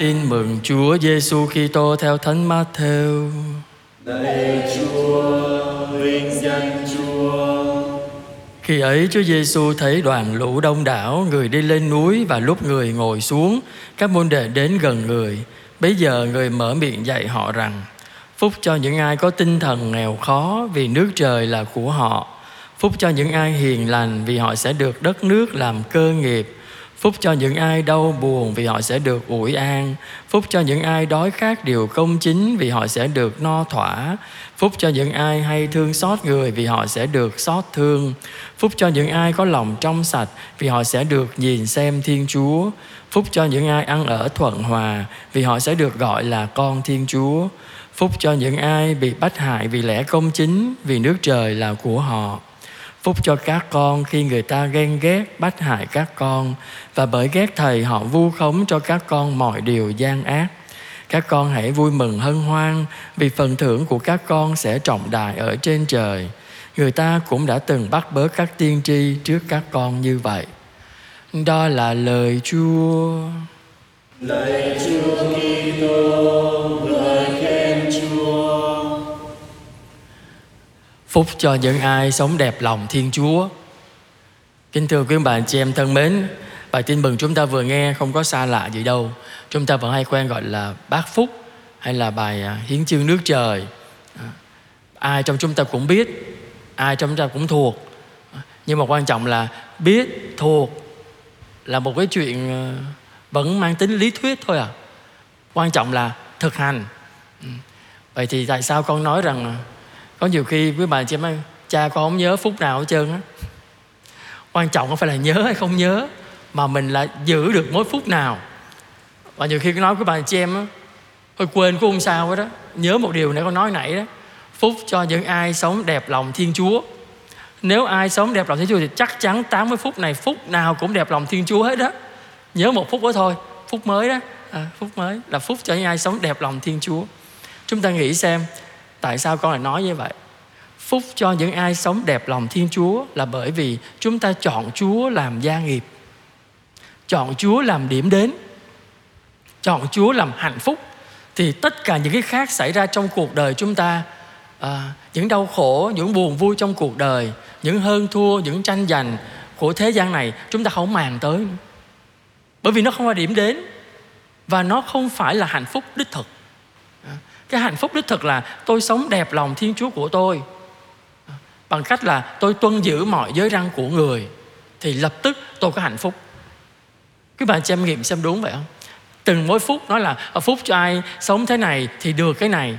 Tin mừng Chúa Giêsu Kitô theo Thánh Matthew. Lạy Chúa, vinh danh Chúa. Khi ấy Chúa Giêsu thấy đoàn lũ đông đảo, người đi lên núi và lúc người ngồi xuống, các môn đệ đến gần người. Bây giờ người mở miệng dạy họ rằng: Phúc cho những ai có tinh thần nghèo khó vì nước trời là của họ. Phúc cho những ai hiền lành vì họ sẽ được đất nước làm cơ nghiệp. Phúc cho những ai đau buồn vì họ sẽ được ủi an. Phúc cho những ai đói khát điều công chính vì họ sẽ được no thỏa. Phúc cho những ai hay thương xót người vì họ sẽ được xót thương. Phúc cho những ai có lòng trong sạch vì họ sẽ được nhìn xem Thiên Chúa. Phúc cho những ai ăn ở thuận hòa vì họ sẽ được gọi là con Thiên Chúa. Phúc cho những ai bị bắt hại vì lẽ công chính vì nước trời là của họ. Phúc cho các con khi người ta ghen ghét bắt hại các con và bởi ghét thầy họ vu khống cho các con mọi điều gian ác. Các con hãy vui mừng hân hoan vì phần thưởng của các con sẽ trọng đại ở trên trời. Người ta cũng đã từng bắt bớ các tiên tri trước các con như vậy. Đó là lời Chúa. lời Chúa Kitô, Phúc cho những ai sống đẹp lòng Thiên Chúa. Kính thưa quý bạn chị em thân mến, bài tin mừng chúng ta vừa nghe không có xa lạ gì đâu. Chúng ta vẫn hay quen gọi là bát phúc hay là bài à, hiến chương nước trời. À, ai trong chúng ta cũng biết, ai trong chúng ta cũng thuộc. À, nhưng mà quan trọng là biết, thuộc là một cái chuyện vẫn mang tính lý thuyết thôi à. Quan trọng là thực hành. Ừ. Vậy thì tại sao con nói rằng có nhiều khi quý bà chị em ơi, cha con không nhớ phút nào hết trơn á. Quan trọng không phải là nhớ hay không nhớ mà mình là giữ được mỗi phút nào. Và nhiều khi nói với bà chị em á thôi quên cũng không sao hết đó nhớ một điều nãy con nói nãy đó phúc cho những ai sống đẹp lòng thiên chúa. Nếu ai sống đẹp lòng thiên chúa thì chắc chắn 80 phút này phút nào cũng đẹp lòng thiên chúa hết đó nhớ một phút đó thôi phút mới đó. À, phút mới là phút cho những ai sống đẹp lòng thiên chúa. Chúng ta nghĩ xem tại sao con lại nói như vậy? Phúc cho những ai sống đẹp lòng thiên chúa là bởi vì chúng ta chọn chúa làm gia nghiệp. Chọn chúa làm điểm đến. Chọn chúa làm hạnh phúc. Thì tất cả những cái khác xảy ra trong cuộc đời chúng ta à, những đau khổ những buồn vui trong cuộc đời những hơn thua những tranh giành của thế gian này chúng ta không màng tới. Bởi vì nó không là điểm đến và nó không phải là hạnh phúc đích thực cái hạnh phúc đích thực là tôi sống đẹp lòng thiên chúa của tôi. Bằng cách là tôi tuân giữ mọi giới răng của người, thì lập tức tôi có hạnh phúc. Các bạn xem nghiệm xem đúng vậy không? Từng mỗi phút nói là phúc phút cho ai sống thế này thì được cái này.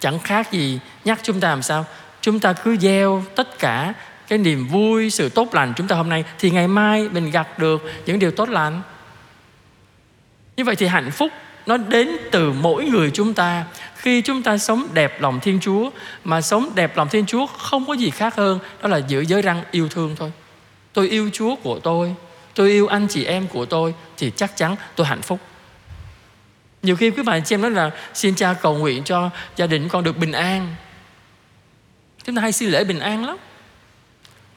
Chẳng khác gì nhắc chúng ta làm sao? Chúng ta cứ gieo tất cả cái niềm vui, sự tốt lành chúng ta hôm nay thì ngày mai mình gặp được những điều tốt lành. Như vậy thì hạnh phúc nó đến từ mỗi người chúng ta. Khi chúng ta sống đẹp lòng thiên chúa, mà sống đẹp lòng thiên chúa không có gì khác hơn, đó là giữ giới răng yêu thương thôi. Tôi yêu chúa của tôi tôi yêu anh chị em của tôi, thì chắc chắn tôi hạnh phúc. Nhiều khi quý bạn chị em nói là, xin cha cầu nguyện cho gia đình con được bình an. Chúng ta hay xin lễ bình an lắm.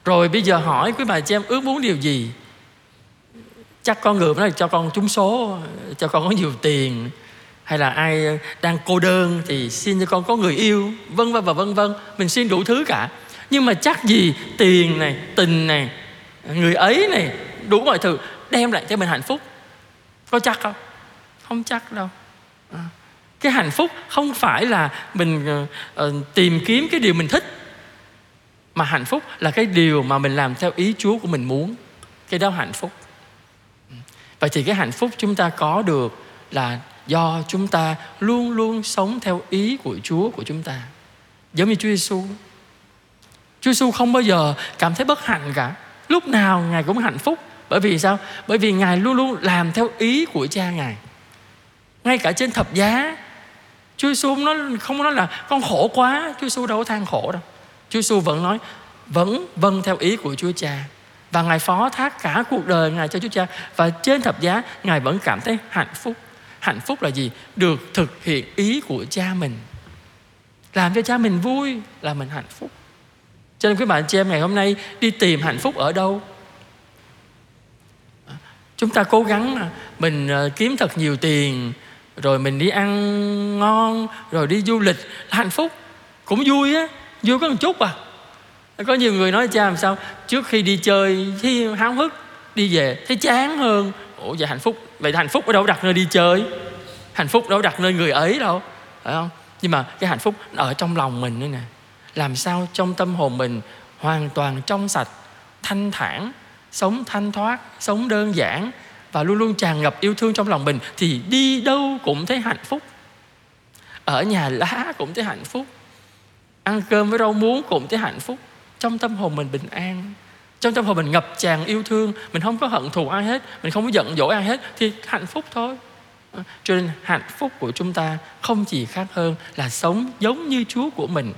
Rồi bây giờ hỏi quý bà chị em, ước muốn điều gì? Chắc con người nói cho con trúng số cho con có nhiều tiền hay là ai đang cô đơn thì xin cho con có người yêu vân vân và vân vân. Mình xin đủ thứ cả. Nhưng mà chắc gì tiền này tình này người ấy này đủ mọi thứ đem lại cho mình hạnh phúc. Có chắc không? Không chắc đâu. À, cái hạnh phúc không phải là mình uh, tìm kiếm cái điều mình thích mà hạnh phúc là cái điều mà mình làm theo ý chúa của mình muốn. Cái đó hạnh phúc vậy thì cái hạnh phúc chúng ta có được là do chúng ta luôn luôn sống theo ý của Chúa của chúng ta. Giống như Chúa Giêsu. Chúa Giêsu không bao giờ cảm thấy bất hạnh cả. Lúc nào Ngài cũng hạnh phúc. Bởi vì sao? Bởi vì Ngài luôn luôn làm theo ý của cha Ngài. Ngay cả trên thập giá, Chúa Giêsu nó không nói là con khổ quá, Chúa Giêsu đâu có than khổ đâu. Chúa Giêsu vẫn nói vẫn vâng theo ý của Chúa Cha và Ngài phó thác cả cuộc đời Ngài cho Chúa Cha. Và trên thập giá, Ngài vẫn cảm thấy hạnh phúc. Hạnh phúc là gì? Được thực hiện ý của cha mình. Làm cho cha mình vui là mình hạnh phúc. Cho nên quý bạn, chị em, ngày hôm nay đi tìm hạnh phúc ở đâu? Chúng ta cố gắng mình ờ, kiếm thật nhiều tiền, rồi mình đi ăn ngon, rồi đi du lịch hạnh phúc. Cũng vui á, vui có một chút à có nhiều người nói, cha, làm sao? Trước khi đi chơi, thấy háo hức, đi về, thấy chán hơn. Ủa, vậy hạnh phúc, vậy hạnh phúc ở đâu đặt nơi đi chơi? Hạnh phúc đâu đặt nơi người ấy đâu, phải không? Nhưng mà cái hạnh phúc ở trong lòng mình nữa nè. Làm sao trong tâm hồn mình hoàn toàn trong sạch, thanh thản, sống thanh thoát, sống đơn giản và luôn luôn tràn ngập yêu thương trong lòng mình thì đi đâu cũng thấy hạnh phúc. Ở nhà lá cũng thấy hạnh phúc. Ăn cơm với rau muống cũng thấy hạnh phúc trong tâm hồn mình bình an, trong tâm hồn mình ngập tràn yêu thương, mình không có hận thù ai hết, mình không có giận dỗi ai hết, thì hạnh phúc thôi. À, cho nên hạnh phúc của chúng ta không chỉ khác hơn là sống giống như chúa của mình.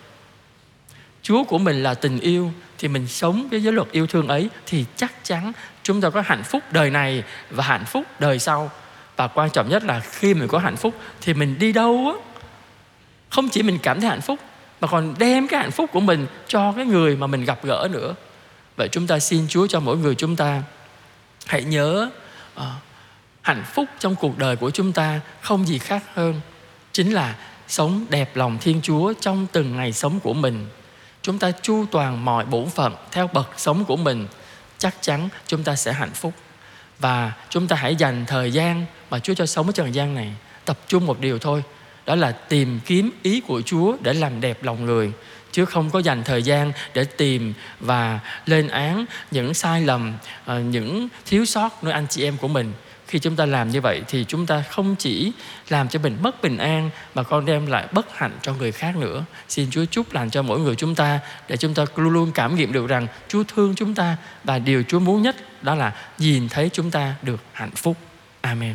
Chúa của mình là tình yêu, thì mình sống với giới luật yêu thương ấy thì chắc chắn chúng ta có hạnh phúc đời này và hạnh phúc đời sau. Và quan trọng nhất là khi mình có hạnh phúc thì mình đi đâu á? Không chỉ mình cảm thấy hạnh phúc mà còn đem cái hạnh phúc của mình cho cái người mà mình gặp gỡ nữa. Vậy chúng ta xin chúa cho mỗi người chúng ta hãy nhớ uh, hạnh phúc trong cuộc đời của chúng ta không gì khác hơn chính là sống đẹp lòng thiên chúa trong từng ngày sống của mình. Chúng ta chu toàn mọi bổn phận theo bậc sống của mình chắc chắn chúng ta sẽ hạnh phúc. Và chúng ta hãy dành thời gian mà Chúa cho sống ở trần gian này tập trung một điều thôi đó là tìm kiếm ý của Chúa để làm đẹp lòng người, chứ không có dành thời gian để tìm và lên án những sai lầm ờ, những thiếu sót nơi anh chị em của mình. Khi chúng ta làm như vậy thì chúng ta không chỉ làm cho mình mất bình an, mà còn đem lại bất hạnh cho người khác nữa. Xin chúa chúc lành cho mỗi người chúng ta, để chúng ta luôn luôn cảm nghiệm được rằng chúa thương chúng ta, và điều chúa muốn nhất đó là nhìn thấy chúng ta được hạnh phúc. Amen.